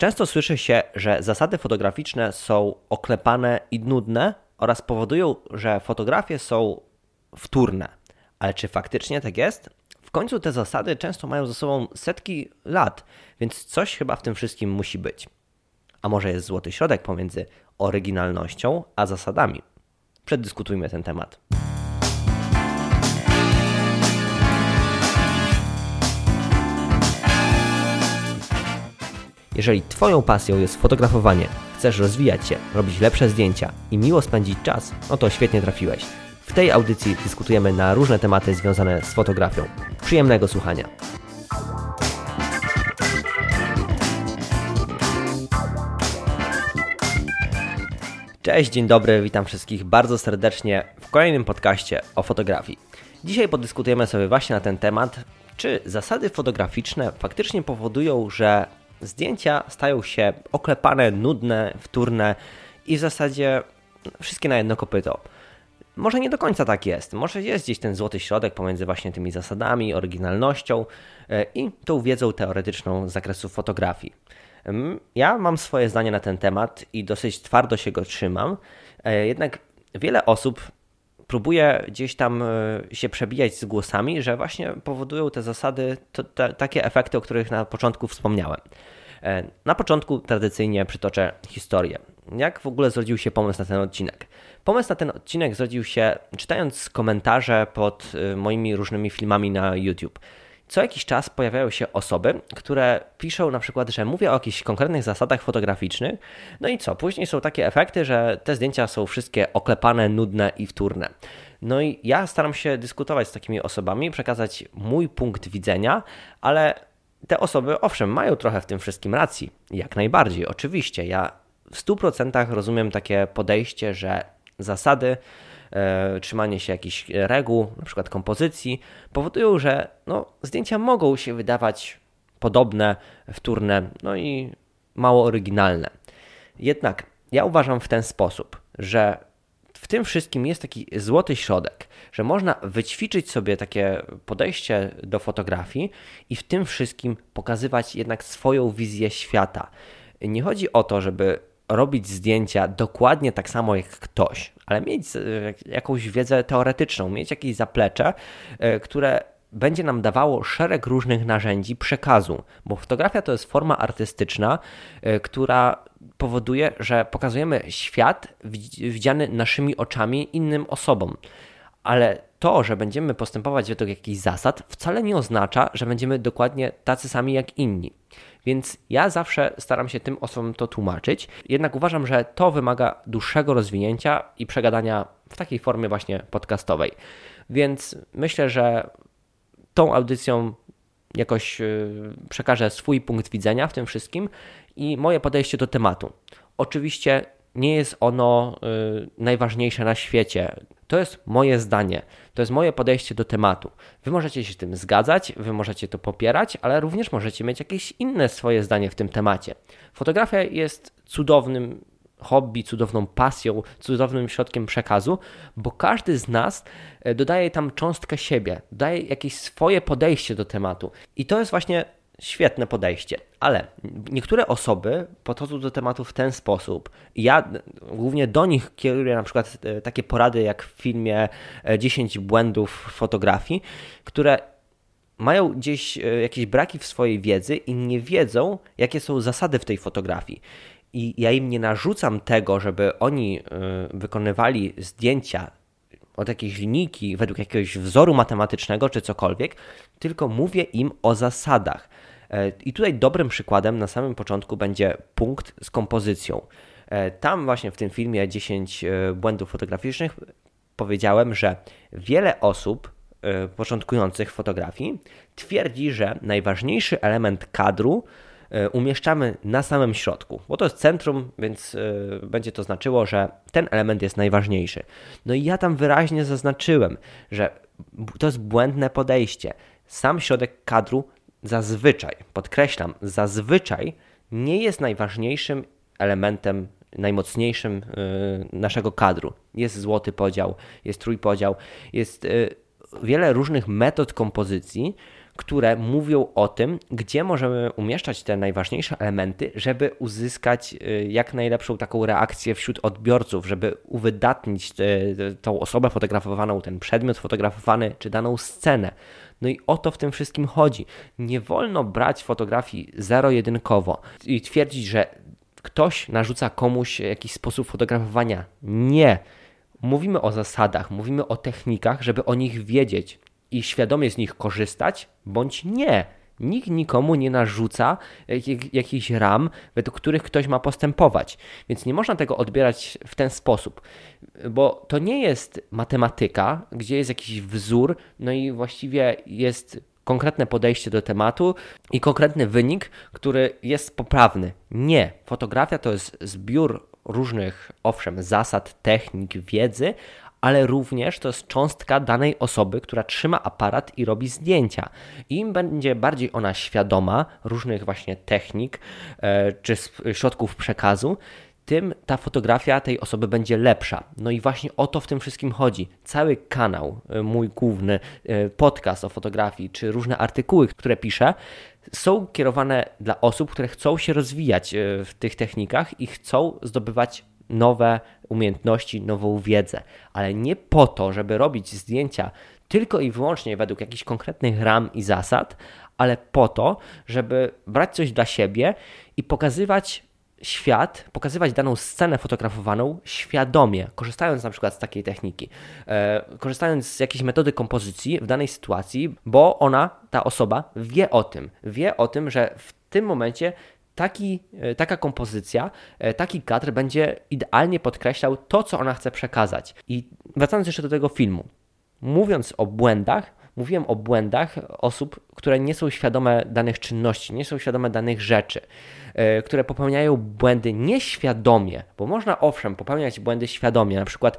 Często słyszy się, że zasady fotograficzne są oklepane i nudne oraz powodują, że fotografie są wtórne. Ale czy faktycznie tak jest? W końcu te zasady często mają ze sobą setki lat, więc coś chyba w tym wszystkim musi być. A może jest złoty środek pomiędzy oryginalnością a zasadami? Przedyskutujmy ten temat. Jeżeli Twoją pasją jest fotografowanie, chcesz rozwijać się, robić lepsze zdjęcia i miło spędzić czas, no to świetnie trafiłeś. W tej audycji dyskutujemy na różne tematy związane z fotografią. Przyjemnego słuchania. Cześć, dzień dobry, witam wszystkich bardzo serdecznie w kolejnym podcaście o fotografii. Dzisiaj podyskutujemy sobie właśnie na ten temat, czy zasady fotograficzne faktycznie powodują, że zdjęcia stają się oklepane, nudne, wtórne i w zasadzie wszystkie na jedno kopyto. Może nie do końca tak jest. Może jest gdzieś ten złoty środek pomiędzy właśnie tymi zasadami, oryginalnością e, i tą wiedzą teoretyczną z zakresu fotografii. Ja mam swoje zdanie na ten temat i dosyć twardo się go trzymam. E, jednak wiele osób próbuje gdzieś tam e, się przebijać z głosami, że właśnie powodują te zasady to, te, takie efekty, o których na początku wspomniałem. E, na początku tradycyjnie przytoczę historię. Jak w ogóle zrodził się pomysł na ten odcinek? Pomysł na ten odcinek zrodził się czytając komentarze pod e, moimi różnymi filmami na YouTube. Co jakiś czas pojawiają się osoby, które piszą na przykład, że mówię o jakichś konkretnych zasadach fotograficznych, no i co? Później są takie efekty, że te zdjęcia są wszystkie oklepane, nudne i wtórne. No i ja staram się dyskutować z takimi osobami, przekazać mój punkt widzenia, ale te osoby, owszem, mają trochę w tym wszystkim racji. Jak najbardziej, oczywiście. Ja w 100% rozumiem takie podejście, że zasady, e, trzymanie się jakichś reguł, na przykład kompozycji, powodują, że no, zdjęcia mogą się wydawać podobne, wtórne, no i mało oryginalne. Jednak ja uważam w ten sposób, że w tym wszystkim jest taki złoty środek, że można wyćwiczyć sobie takie podejście do fotografii i w tym wszystkim pokazywać jednak swoją wizję świata. Nie chodzi o to, żeby robić zdjęcia dokładnie tak samo jak ktoś, ale mieć jakąś wiedzę teoretyczną, mieć jakieś zaplecze, e, które będzie nam dawało szereg różnych narzędzi przekazu, bo fotografia to jest forma artystyczna, e, która powoduje, że pokazujemy świat widziany naszymi oczami innym osobom. Ale to, że będziemy postępować według jakichś zasad, wcale nie oznacza, że będziemy dokładnie tacy sami jak inni. Więc ja zawsze staram się tym osobom to tłumaczyć, jednak uważam, że to wymaga dłuższego rozwinięcia i przegadania w takiej formie właśnie podcastowej. Więc myślę, że tą audycją jakoś y, przekażę swój punkt widzenia w tym wszystkim i moje podejście do tematu. Oczywiście nie jest ono y, najważniejsze na świecie. To jest moje zdanie, to jest moje podejście do tematu. Wy możecie się z tym zgadzać, wy możecie to popierać, ale również możecie mieć jakieś inne swoje zdanie w tym temacie. Fotografia jest cudownym hobby, cudowną pasją, cudownym środkiem przekazu, bo każdy z nas e, dodaje tam cząstkę siebie, daje jakieś swoje podejście do tematu. I to jest właśnie świetne podejście, ale niektóre osoby podchodzą do tematu w ten sposób. Ja głównie do nich kieruję na przykład e, takie porady jak w filmie 10 e, błędów fotografii, które mają gdzieś jakieś braki w swojej wiedzy i nie wiedzą, jakie są zasady w tej fotografii i ja im nie narzucam tego, żeby oni wykonywali zdjęcia od jakiejś linijki, według jakiegoś wzoru matematycznego czy cokolwiek, tylko mówię im o zasadach. E, I tutaj dobrym przykładem na samym początku będzie punkt z kompozycją. E, tam właśnie w tym filmie 10 e, błędów fotograficznych powiedziałem, że wiele osób początkujących fotografii twierdzi, że najważniejszy element kadru umieszczamy na samym środku, bo to jest centrum, więc będzie to znaczyło, że ten element jest najważniejszy. No i ja tam wyraźnie zaznaczyłem, że to jest błędne podejście. Sam środek kadru zazwyczaj, podkreślam, zazwyczaj nie jest najważniejszym elementem, najmocniejszym e, naszego kadru. Jest złoty podział, jest trójpodział, jest wiele różnych metod kompozycji, które mówią o tym, gdzie możemy umieszczać te najważniejsze elementy, żeby uzyskać y, jak najlepszą taką reakcję wśród odbiorców, żeby uwydatnić tą osobę fotografowaną, ten przedmiot fotografowany, czy daną scenę. No i o to w tym wszystkim chodzi. Nie wolno brać fotografii zero-jedynkowo i twierdzić, że ktoś narzuca komuś jakiś sposób fotografowania. Nie. Mówimy o zasadach, mówimy o technikach, żeby o nich wiedzieć i świadomie z nich korzystać, bądź nie. Nikt nikomu nie narzuca jakichś ram, według których ktoś ma postępować. Więc nie można tego odbierać w ten sposób, bo to nie jest matematyka, gdzie jest jakiś wzór, no i właściwie jest konkretne podejście do tematu i konkretny wynik, który jest poprawny. Nie. Fotografia to jest zbiór różnych, owszem, zasad, technik, wiedzy, ale również to jest cząstka danej osoby, która trzyma aparat i robi zdjęcia. Im będzie bardziej ona świadoma różnych właśnie technik e, czy środków przekazu, tym ta fotografia tej osoby będzie lepsza. No i właśnie o to w tym wszystkim chodzi. Cały kanał, e, mój główny e, podcast o fotografii, czy różne artykuły, które piszę, są kierowane dla osób, które chcą się rozwijać w tych technikach i chcą zdobywać nowe umiejętności, nową wiedzę, ale nie po to, żeby robić zdjęcia tylko i wyłącznie według jakichś konkretnych ram i zasad, ale po to, żeby brać coś dla siebie i pokazywać świat, pokazywać daną scenę fotografowaną świadomie, korzystając na przykład z takiej techniki, e, korzystając z jakiejś metody kompozycji w danej sytuacji, bo ona, ta osoba wie o tym, wie o tym, że w tym momencie taki, e, taka kompozycja, e, taki kadr będzie idealnie podkreślał to, co ona chce przekazać. I wracając jeszcze do tego filmu, mówiąc o błędach, mówiłem o błędach osób, które nie są świadome danych czynności, nie są świadome danych rzeczy. E, które popełniają błędy nieświadomie, bo można owszem popełniać błędy świadomie, na przykład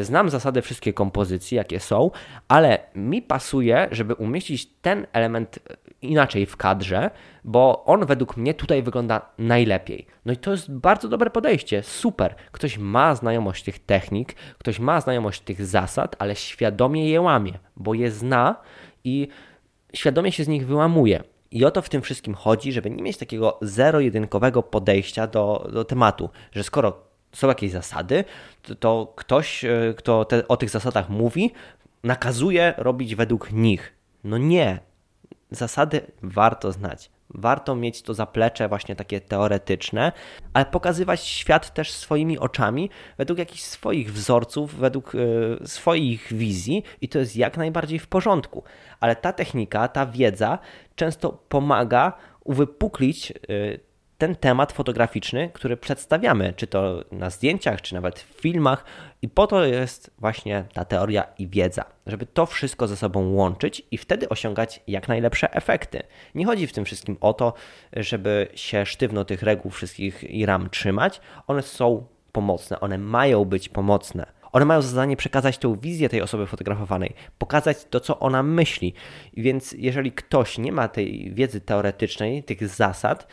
znam zasady wszystkie kompozycji, jakie są, ale mi pasuje, żeby umieścić ten element inaczej w kadrze, bo on według mnie tutaj wygląda najlepiej. No i to jest bardzo dobre podejście, super. Ktoś ma znajomość tych technik, ktoś ma znajomość tych zasad, ale świadomie je łamie, bo je zna i świadomie się z nich wyłamuje. I o to w tym wszystkim chodzi, żeby nie mieć takiego zero-jedynkowego podejścia do, do tematu, że skoro są jakieś zasady, to, to ktoś, e, kto te, o tych zasadach mówi, nakazuje robić według nich. No nie. Zasady warto znać. Warto mieć to zaplecze właśnie takie teoretyczne, ale pokazywać świat też swoimi oczami, według jakichś swoich wzorców, według y, swoich wizji i to jest jak najbardziej w porządku. Ale ta technika, ta wiedza często pomaga uwypuklić y, ten temat fotograficzny, który przedstawiamy, czy to na zdjęciach, czy nawet w filmach, i po to jest właśnie ta teoria i wiedza, żeby to wszystko ze sobą łączyć i wtedy osiągać jak najlepsze efekty. Nie chodzi w tym wszystkim o to, żeby się sztywno tych reguł wszystkich i ram trzymać, one są pomocne, one mają być pomocne. One mają za zadanie przekazać tą wizję tej osoby fotografowanej, pokazać to, co ona myśli. Więc jeżeli ktoś nie ma tej wiedzy teoretycznej, tych zasad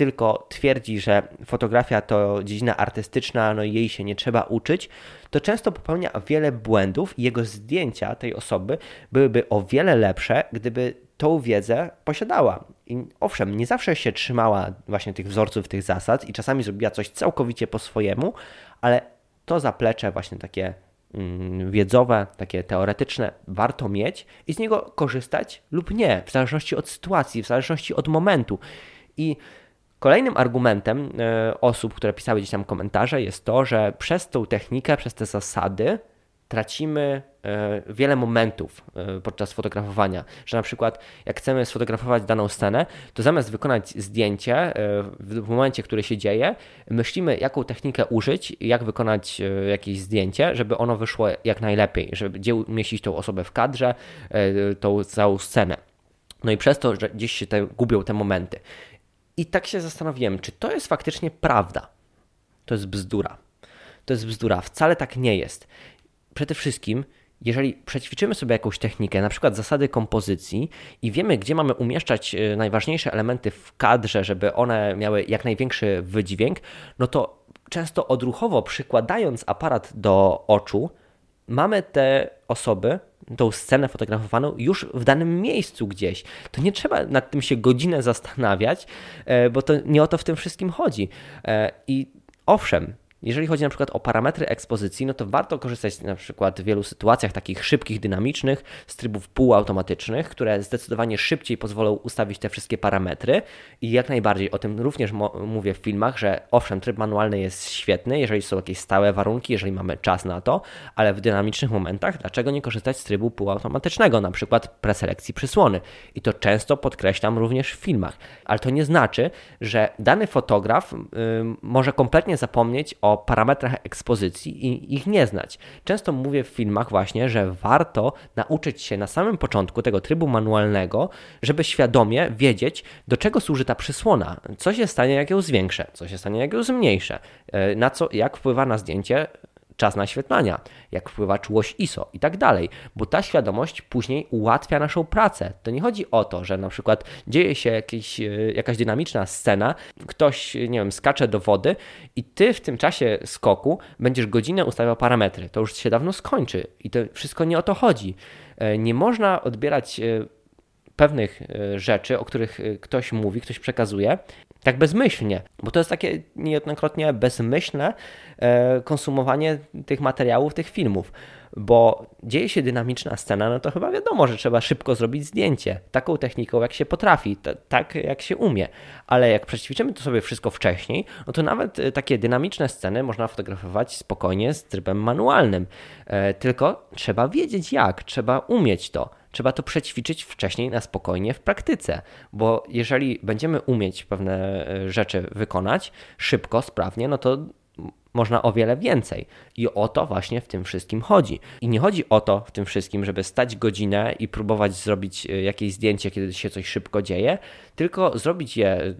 tylko twierdzi, że fotografia to dziedzina artystyczna, no i jej się nie trzeba uczyć, to często popełnia wiele błędów i jego zdjęcia tej osoby byłyby o wiele lepsze, gdyby tą wiedzę posiadała. I owszem, nie zawsze się trzymała właśnie tych wzorców, tych zasad i czasami zrobiła coś całkowicie po swojemu, ale to zaplecze właśnie takie mm, wiedzowe, takie teoretyczne warto mieć i z niego korzystać lub nie, w zależności od sytuacji, w zależności od momentu. I Kolejnym argumentem e, osób, które pisały gdzieś tam komentarze, jest to, że przez tą technikę, przez te zasady tracimy e, wiele momentów e, podczas fotografowania, że na przykład jak chcemy sfotografować daną scenę, to zamiast wykonać zdjęcie w momencie, który się dzieje, myślimy jaką technikę użyć, jak wykonać jakieś zdjęcie, żeby ono wyszło jak najlepiej, żeby gdzie umieścić tą osobę w kadrze, tą całą scenę. No i przez to, że gdzieś się te, gubią te momenty. I tak się zastanowiłem, czy to jest faktycznie prawda. To jest bzdura. To jest bzdura. Wcale tak nie jest. Przede wszystkim, jeżeli przećwiczymy sobie jakąś technikę, na przykład zasady kompozycji i wiemy, gdzie mamy umieszczać e, najważniejsze elementy w kadrze, żeby one miały jak największy wydźwięk, no to często odruchowo przykładając aparat do oczu, mamy te osoby tą scenę fotografowaną już w danym miejscu gdzieś. To nie trzeba nad tym się godzinę zastanawiać, e, bo to nie o to w tym wszystkim chodzi. E, I owszem, jeżeli chodzi na przykład o parametry ekspozycji, no to warto korzystać na przykład w wielu sytuacjach takich szybkich, dynamicznych z trybów półautomatycznych, które zdecydowanie szybciej pozwolą ustawić te wszystkie parametry. I jak najbardziej o tym również mówię w filmach, że owszem, tryb manualny jest świetny, jeżeli są jakieś stałe warunki, jeżeli mamy czas na to, ale w dynamicznych momentach dlaczego nie korzystać z trybu półautomatycznego, na przykład preselekcji przysłony? I to często podkreślam również w filmach, ale to nie znaczy, że dany fotograf yy, może kompletnie zapomnieć o o parametrach ekspozycji i ich nie znać. Często mówię w filmach właśnie, że warto nauczyć się na samym początku tego trybu manualnego, żeby świadomie wiedzieć, do czego służy ta przysłona, co się stanie, jak ją zwiększę, co się stanie, jak ją zmniejszę, e, na co, jak wpływa na zdjęcie czas naświetlania, jak wpływa czułość ISO i tak dalej, bo ta świadomość później ułatwia naszą pracę. To nie chodzi o to, że na przykład dzieje się jakieś, e, jakaś dynamiczna scena, ktoś, nie wiem, skacze do wody i ty w tym czasie skoku będziesz godzinę ustawiał parametry. To już się dawno skończy i to wszystko nie o to chodzi. E, nie można odbierać e, pewnych rzeczy, o których ktoś mówi, ktoś przekazuje, tak bezmyślnie, bo to jest takie niejednokrotnie bezmyślne e, konsumowanie tych materiałów, tych filmów, bo dzieje się dynamiczna scena, no to chyba wiadomo, że trzeba szybko zrobić zdjęcie, taką techniką jak się potrafi, tak jak się umie, ale jak przećwiczymy to sobie wszystko wcześniej, no to nawet e, takie dynamiczne sceny można fotografować spokojnie z trybem manualnym, e, tylko trzeba wiedzieć jak, trzeba umieć to. Trzeba to przećwiczyć wcześniej na spokojnie w praktyce, bo jeżeli będziemy umieć pewne e, rzeczy wykonać szybko, sprawnie, no to można o wiele więcej. I o to właśnie w tym wszystkim chodzi. I nie chodzi o to w tym wszystkim, żeby stać godzinę i próbować zrobić e, jakieś zdjęcie, kiedy się coś szybko dzieje, tylko zrobić je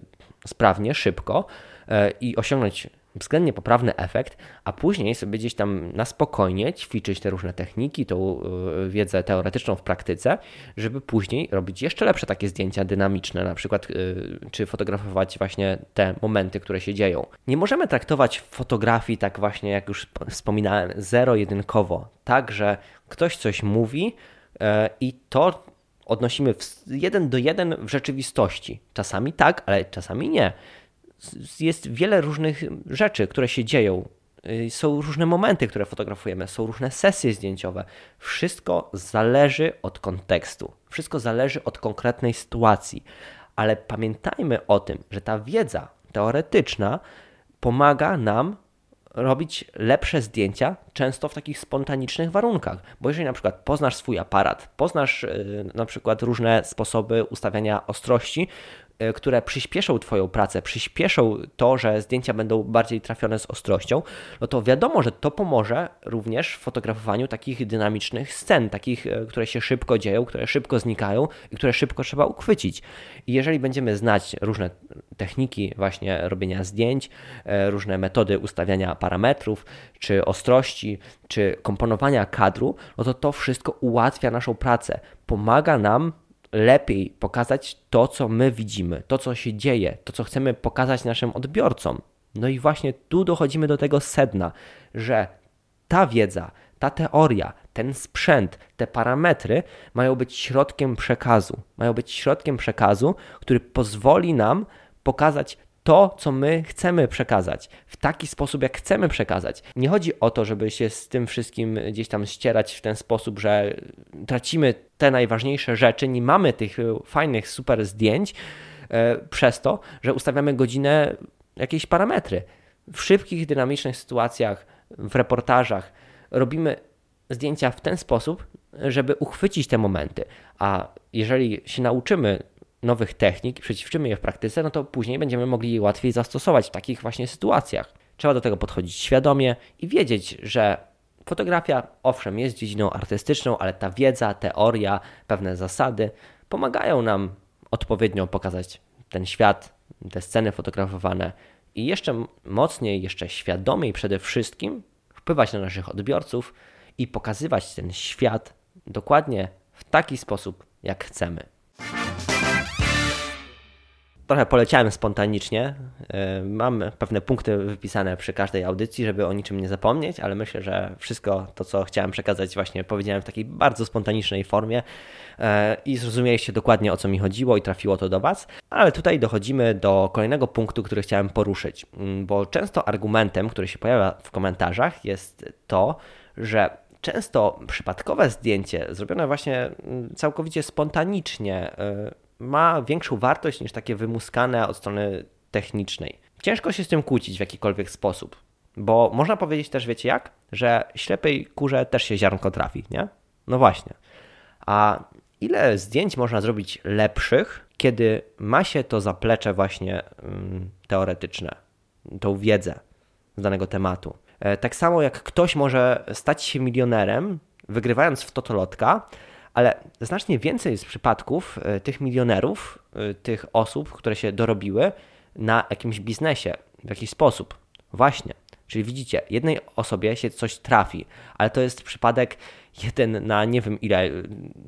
sprawnie, szybko e, i osiągnąć względnie poprawny efekt, a później sobie gdzieś tam na spokojnie ćwiczyć te różne techniki, tą e, wiedzę teoretyczną w praktyce, żeby później robić jeszcze lepsze takie zdjęcia dynamiczne, na przykład e, czy fotografować właśnie te momenty, które się dzieją. Nie możemy traktować fotografii tak właśnie, jak już wspominałem, zero-jedynkowo, tak, że ktoś coś mówi e, i to odnosimy jeden do jeden w rzeczywistości. Czasami tak, ale czasami nie jest wiele różnych rzeczy, które się dzieją. Y, są różne momenty, które fotografujemy, są różne sesje zdjęciowe. Wszystko zależy od kontekstu, wszystko zależy od konkretnej sytuacji, ale pamiętajmy o tym, że ta wiedza teoretyczna pomaga nam robić lepsze zdjęcia, często w takich spontanicznych warunkach. Bo jeżeli na przykład poznasz swój aparat, poznasz y, na przykład różne sposoby ustawiania ostrości, które przyspieszą Twoją pracę, przyspieszą to, że zdjęcia będą bardziej trafione z ostrością, no to wiadomo, że to pomoże również w fotografowaniu takich dynamicznych scen, takich, e, które się szybko dzieją, które szybko znikają i które szybko trzeba uchwycić. I jeżeli będziemy znać różne techniki właśnie robienia zdjęć, e, różne metody ustawiania parametrów, czy ostrości, czy komponowania kadru, no to to wszystko ułatwia naszą pracę, pomaga nam lepiej pokazać to, co my widzimy, to, co się dzieje, to, co chcemy pokazać naszym odbiorcom. No i właśnie tu dochodzimy do tego sedna, że ta wiedza, ta teoria, ten sprzęt, te parametry mają być środkiem przekazu. Mają być środkiem przekazu, który pozwoli nam pokazać to, co my chcemy przekazać, w taki sposób, jak chcemy przekazać. Nie chodzi o to, żeby się z tym wszystkim gdzieś tam ścierać w ten sposób, że tracimy te najważniejsze rzeczy, nie mamy tych fajnych, super zdjęć, e, przez to, że ustawiamy godzinę jakieś parametry. W szybkich, dynamicznych sytuacjach, w reportażach robimy zdjęcia w ten sposób, żeby uchwycić te momenty. A jeżeli się nauczymy nowych technik i przećwiczymy je w praktyce, no to później będziemy mogli je łatwiej zastosować w takich właśnie sytuacjach. Trzeba do tego podchodzić świadomie i wiedzieć, że fotografia, owszem, jest dziedziną artystyczną, ale ta wiedza, teoria, pewne zasady pomagają nam odpowiednio pokazać ten świat, te sceny fotografowane i jeszcze mocniej, jeszcze świadomiej przede wszystkim wpływać na naszych odbiorców i pokazywać ten świat dokładnie w taki sposób, jak chcemy. Trochę poleciałem spontanicznie. E, mam pewne punkty wypisane przy każdej audycji, żeby o niczym nie zapomnieć, ale myślę, że wszystko to, co chciałem przekazać, właśnie powiedziałem w takiej bardzo spontanicznej formie e, i zrozumieliście dokładnie o co mi chodziło i trafiło to do Was. Ale tutaj dochodzimy do kolejnego punktu, który chciałem poruszyć, mm, bo często argumentem, który się pojawia w komentarzach jest to, że często przypadkowe zdjęcie, zrobione właśnie mm, całkowicie spontanicznie, ma większą wartość niż takie wymuskane od strony technicznej. Ciężko się z tym kłócić w jakikolwiek sposób, bo można powiedzieć też, wiecie jak, że ślepej kurze też się ziarnko trafi, nie? No właśnie. A ile zdjęć można zrobić lepszych, kiedy ma się to zaplecze właśnie mm, teoretyczne, tą wiedzę z danego tematu. E, tak samo jak ktoś może stać się milionerem, wygrywając w totolotka, ale znacznie więcej jest przypadków e, tych milionerów, e, tych osób, które się dorobiły na jakimś biznesie w jakiś sposób. Właśnie. Czyli widzicie, jednej osobie się coś trafi, ale to jest przypadek jeden na nie wiem ile,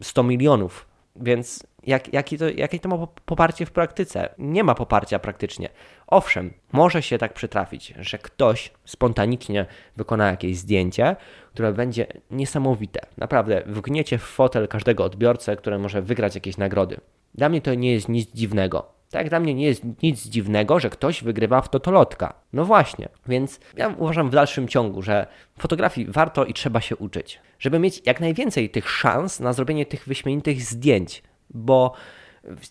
100 milionów. Więc jak, jakie, to, jakie to ma poparcie w praktyce? Nie ma poparcia praktycznie. Owszem, może się tak przytrafić, że ktoś spontanicznie wykona jakieś zdjęcie, które będzie niesamowite. Naprawdę, wgniecie w fotel każdego odbiorcę, który może wygrać jakieś nagrody. Dla mnie to nie jest nic dziwnego. Tak, dla mnie nie jest nic dziwnego, że ktoś wygrywa w totolotka. No właśnie, więc ja uważam w dalszym ciągu, że fotografii warto i trzeba się uczyć, żeby mieć jak najwięcej tych szans na zrobienie tych wyśmienitych zdjęć, bo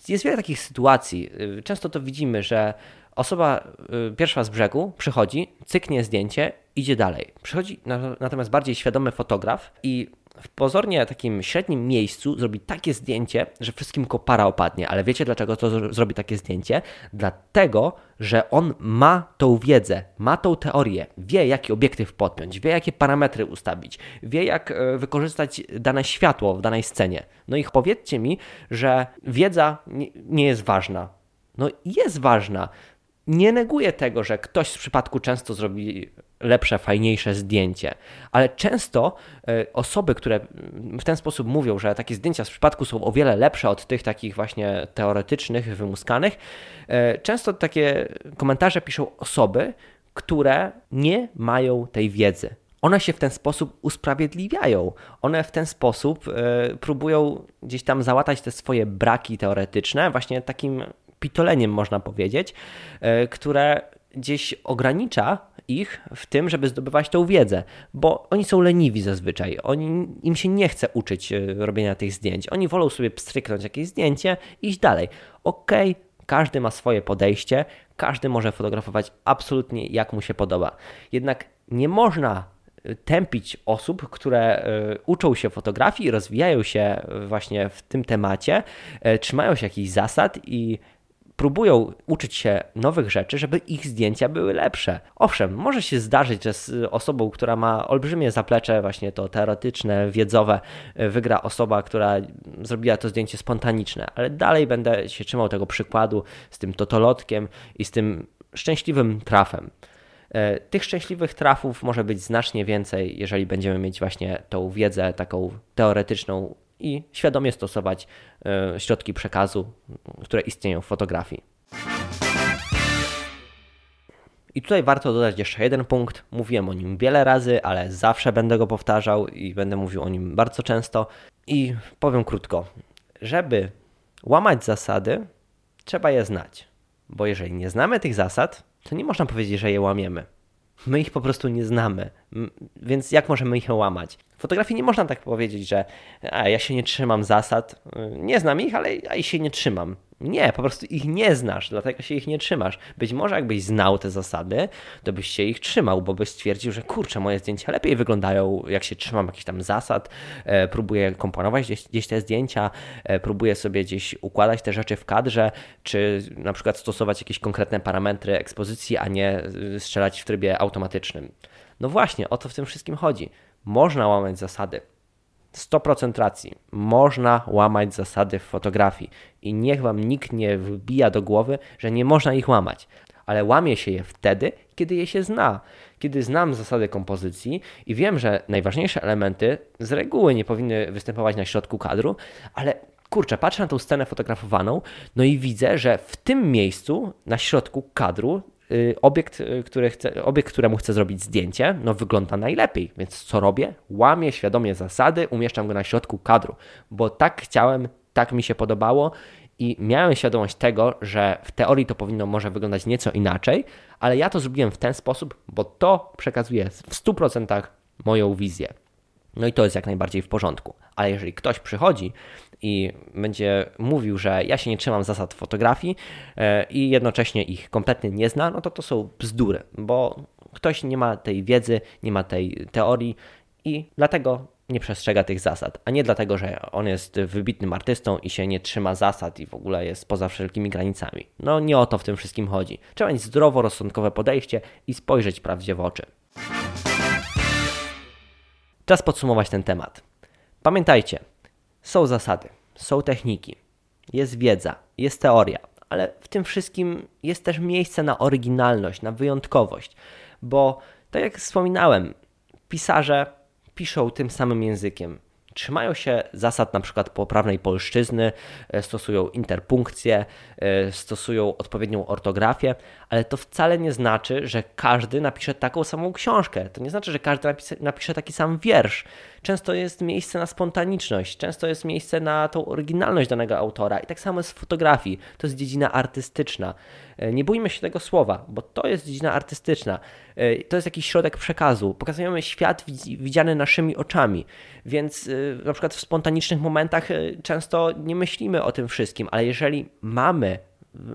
jest wiele takich sytuacji. Często to widzimy, że osoba y, pierwsza z brzegu przychodzi, cyknie zdjęcie, idzie dalej. Przychodzi natomiast bardziej świadomy fotograf i w pozornie takim średnim miejscu zrobi takie zdjęcie, że wszystkim kopara opadnie. Ale wiecie dlaczego to zrobi takie zdjęcie? Dlatego, że on ma tą wiedzę, ma tą teorię, wie jaki obiektyw podpiąć, wie jakie parametry ustawić, wie jak e, wykorzystać dane światło w danej scenie. No i powiedzcie mi, że wiedza nie jest ważna. No jest ważna. Nie neguję tego, że ktoś z przypadku często zrobi lepsze, fajniejsze zdjęcie. Ale często e, osoby, które w ten sposób mówią, że takie zdjęcia z przypadku są o wiele lepsze od tych takich właśnie teoretycznych, wymuskanych, e, często takie komentarze piszą osoby, które nie mają tej wiedzy. One się w ten sposób usprawiedliwiają. One w ten sposób e, próbują gdzieś tam załatać te swoje braki teoretyczne, właśnie takim pitoleniem, można powiedzieć, które gdzieś ogranicza ich w tym, żeby zdobywać tą wiedzę, bo oni są leniwi zazwyczaj. Oni, im się nie chce uczyć e, robienia tych zdjęć. Oni wolą sobie pstryknąć jakieś zdjęcie i iść dalej. Okej, okay, każdy ma swoje podejście, każdy może fotografować absolutnie jak mu się podoba. Jednak nie można e, tępić osób, które e, uczą się fotografii, rozwijają się właśnie w tym temacie, trzymają się jakichś zasad i próbują uczyć się nowych rzeczy, żeby ich zdjęcia były lepsze. Owszem, może się zdarzyć, że z osobą, która ma olbrzymie zaplecze, właśnie to teoretyczne, wiedzowe, e, wygra osoba, która zrobiła to zdjęcie spontaniczne, ale dalej będę się trzymał tego przykładu z tym totolotkiem i z tym szczęśliwym trafem. E, tych szczęśliwych trafów może być znacznie więcej, jeżeli będziemy mieć właśnie tą wiedzę taką teoretyczną i świadomie stosować e, środki przekazu, które istnieją w fotografii. I tutaj warto dodać jeszcze jeden punkt. Mówiłem o nim wiele razy, ale zawsze będę go powtarzał i będę mówił o nim bardzo często. I powiem krótko: żeby łamać zasady, trzeba je znać. Bo jeżeli nie znamy tych zasad, to nie można powiedzieć, że je łamiemy. My ich po prostu nie znamy, więc jak możemy ich łamać? Fotografii nie można tak powiedzieć, że a, ja się nie trzymam zasad, nie znam ich, ale ja się nie trzymam. Nie, po prostu ich nie znasz, dlatego się ich nie trzymasz. Być może jakbyś znał te zasady, to byś się ich trzymał, bo byś stwierdził, że kurczę, moje zdjęcia lepiej wyglądają, jak się trzymam jakichś tam zasad, e, próbuję komponować gdzieś, gdzieś te zdjęcia, e, próbuję sobie gdzieś układać te rzeczy w kadrze, czy na przykład stosować jakieś konkretne parametry ekspozycji, a nie e, strzelać w trybie automatycznym. No właśnie, o to w tym wszystkim chodzi. Można łamać zasady, 100% racji. Można łamać zasady w fotografii i niech wam nikt nie wbija do głowy, że nie można ich łamać. Ale łamie się je wtedy, kiedy je się zna. Kiedy znam zasady kompozycji i wiem, że najważniejsze elementy z reguły nie powinny występować na środku kadru, ale kurczę, patrzę na tą scenę fotografowaną, no i widzę, że w tym miejscu, na środku kadru, obiekt, y, który chcę, obiekt, któremu chcę zrobić zdjęcie, no wygląda najlepiej. Więc co robię? Łamię świadomie zasady, umieszczam go na środku kadru, bo tak chciałem, tak mi się podobało i miałem świadomość tego, że w teorii to powinno może wyglądać nieco inaczej, ale ja to zrobiłem w ten sposób, bo to przekazuje w 100% moją wizję. No i to jest jak najbardziej w porządku. Ale jeżeli ktoś przychodzi i będzie mówił, że ja się nie trzymam zasad fotografii e, i jednocześnie ich kompletnie nie zna, no to to są bzdury, bo ktoś nie ma tej wiedzy, nie ma tej teorii i dlatego nie przestrzega tych zasad, a nie dlatego, że on jest wybitnym artystą i się nie trzyma zasad i w ogóle jest poza wszelkimi granicami. No nie o to w tym wszystkim chodzi. Trzeba mieć zdroworozsądkowe podejście i spojrzeć prawdzie w oczy. Czas podsumować ten temat. Pamiętajcie, są zasady, są techniki, jest wiedza, jest teoria, ale w tym wszystkim jest też miejsce na oryginalność, na wyjątkowość, bo tak jak wspominałem, pisarze piszą tym samym językiem. Trzymają się zasad na przykład poprawnej polszczyzny, e, stosują interpunkcję, e, stosują odpowiednią ortografię, ale to wcale nie znaczy, że każdy napisze taką samą książkę. To nie znaczy, że każdy napisze, napisze taki sam wiersz. Często jest miejsce na spontaniczność, często jest miejsce na tą oryginalność danego autora. I tak samo jest w fotografii. To jest dziedzina artystyczna. E, nie bójmy się tego słowa, bo to jest dziedzina artystyczna. E, to jest jakiś środek przekazu. Pokazujemy świat widziany naszymi oczami, więc e, na przykład w spontanicznych momentach często nie myślimy o tym wszystkim, ale jeżeli mamy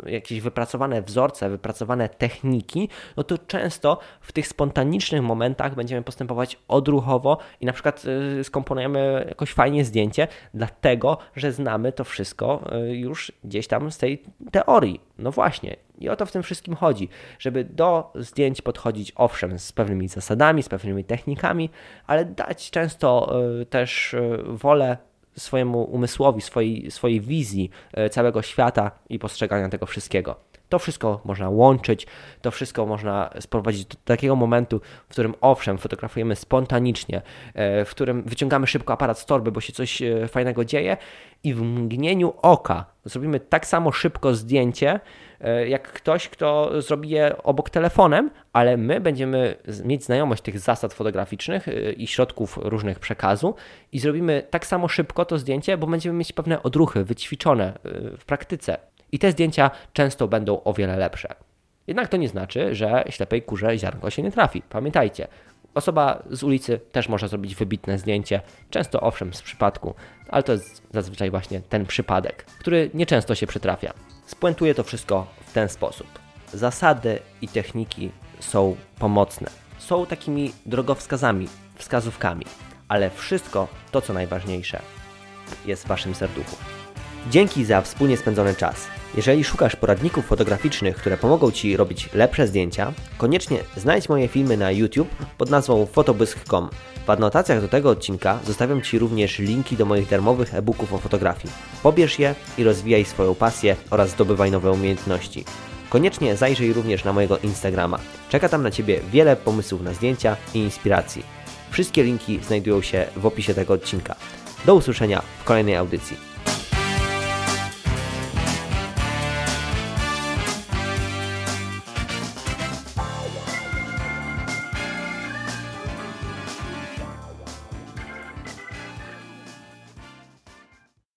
jakieś wypracowane wzorce, wypracowane techniki, no to często w tych spontanicznych momentach będziemy postępować odruchowo i na przykład y, skomponujemy jakoś fajnie zdjęcie, dlatego że znamy to wszystko y, już gdzieś tam z tej teorii. No właśnie. I o to w tym wszystkim chodzi, żeby do zdjęć podchodzić owszem z pewnymi zasadami, z pewnymi technikami, ale dać często y, też wolę swojemu umysłowi, swojej, swojej wizji e, całego świata i postrzegania tego wszystkiego. To wszystko można łączyć, to wszystko można sprowadzić do takiego momentu, w którym owszem, fotografujemy spontanicznie, e, w którym wyciągamy szybko aparat z torby, bo się coś e, fajnego dzieje i w mgnieniu oka zrobimy tak samo szybko zdjęcie, e, jak ktoś, kto zrobi je obok telefonem, ale my będziemy mieć znajomość tych zasad fotograficznych i środków różnych przekazu i zrobimy tak samo szybko to zdjęcie, bo będziemy mieć pewne odruchy wyćwiczone w praktyce. I te zdjęcia często będą o wiele lepsze. Jednak to nie znaczy, że ślepej kurze ziarnko się nie trafi. Pamiętajcie, osoba z ulicy też może zrobić wybitne zdjęcie, często owszem z przypadku, ale to jest zazwyczaj właśnie ten przypadek, który nieczęsto się przytrafia. Spuentuję to wszystko w ten sposób. Zasady i techniki są pomocne. Są takimi drogowskazami, wskazówkami, ale wszystko to, co najważniejsze, jest w Waszym serduchu. Dzięki za wspólnie spędzony czas. Jeżeli szukasz poradników fotograficznych, które pomogą Ci robić lepsze zdjęcia, koniecznie znajdź moje filmy na YouTube pod nazwą fotobysk.com. W adnotacjach do tego odcinka zostawiam Ci również linki do moich darmowych e-booków o fotografii. Pobierz je i rozwijaj swoją pasję oraz zdobywaj nowe umiejętności. Koniecznie zajrzyj również na mojego Instagrama. Czeka tam na Ciebie wiele pomysłów na zdjęcia i inspiracji. Wszystkie linki znajdują się w opisie tego odcinka. Do usłyszenia w kolejnej audycji.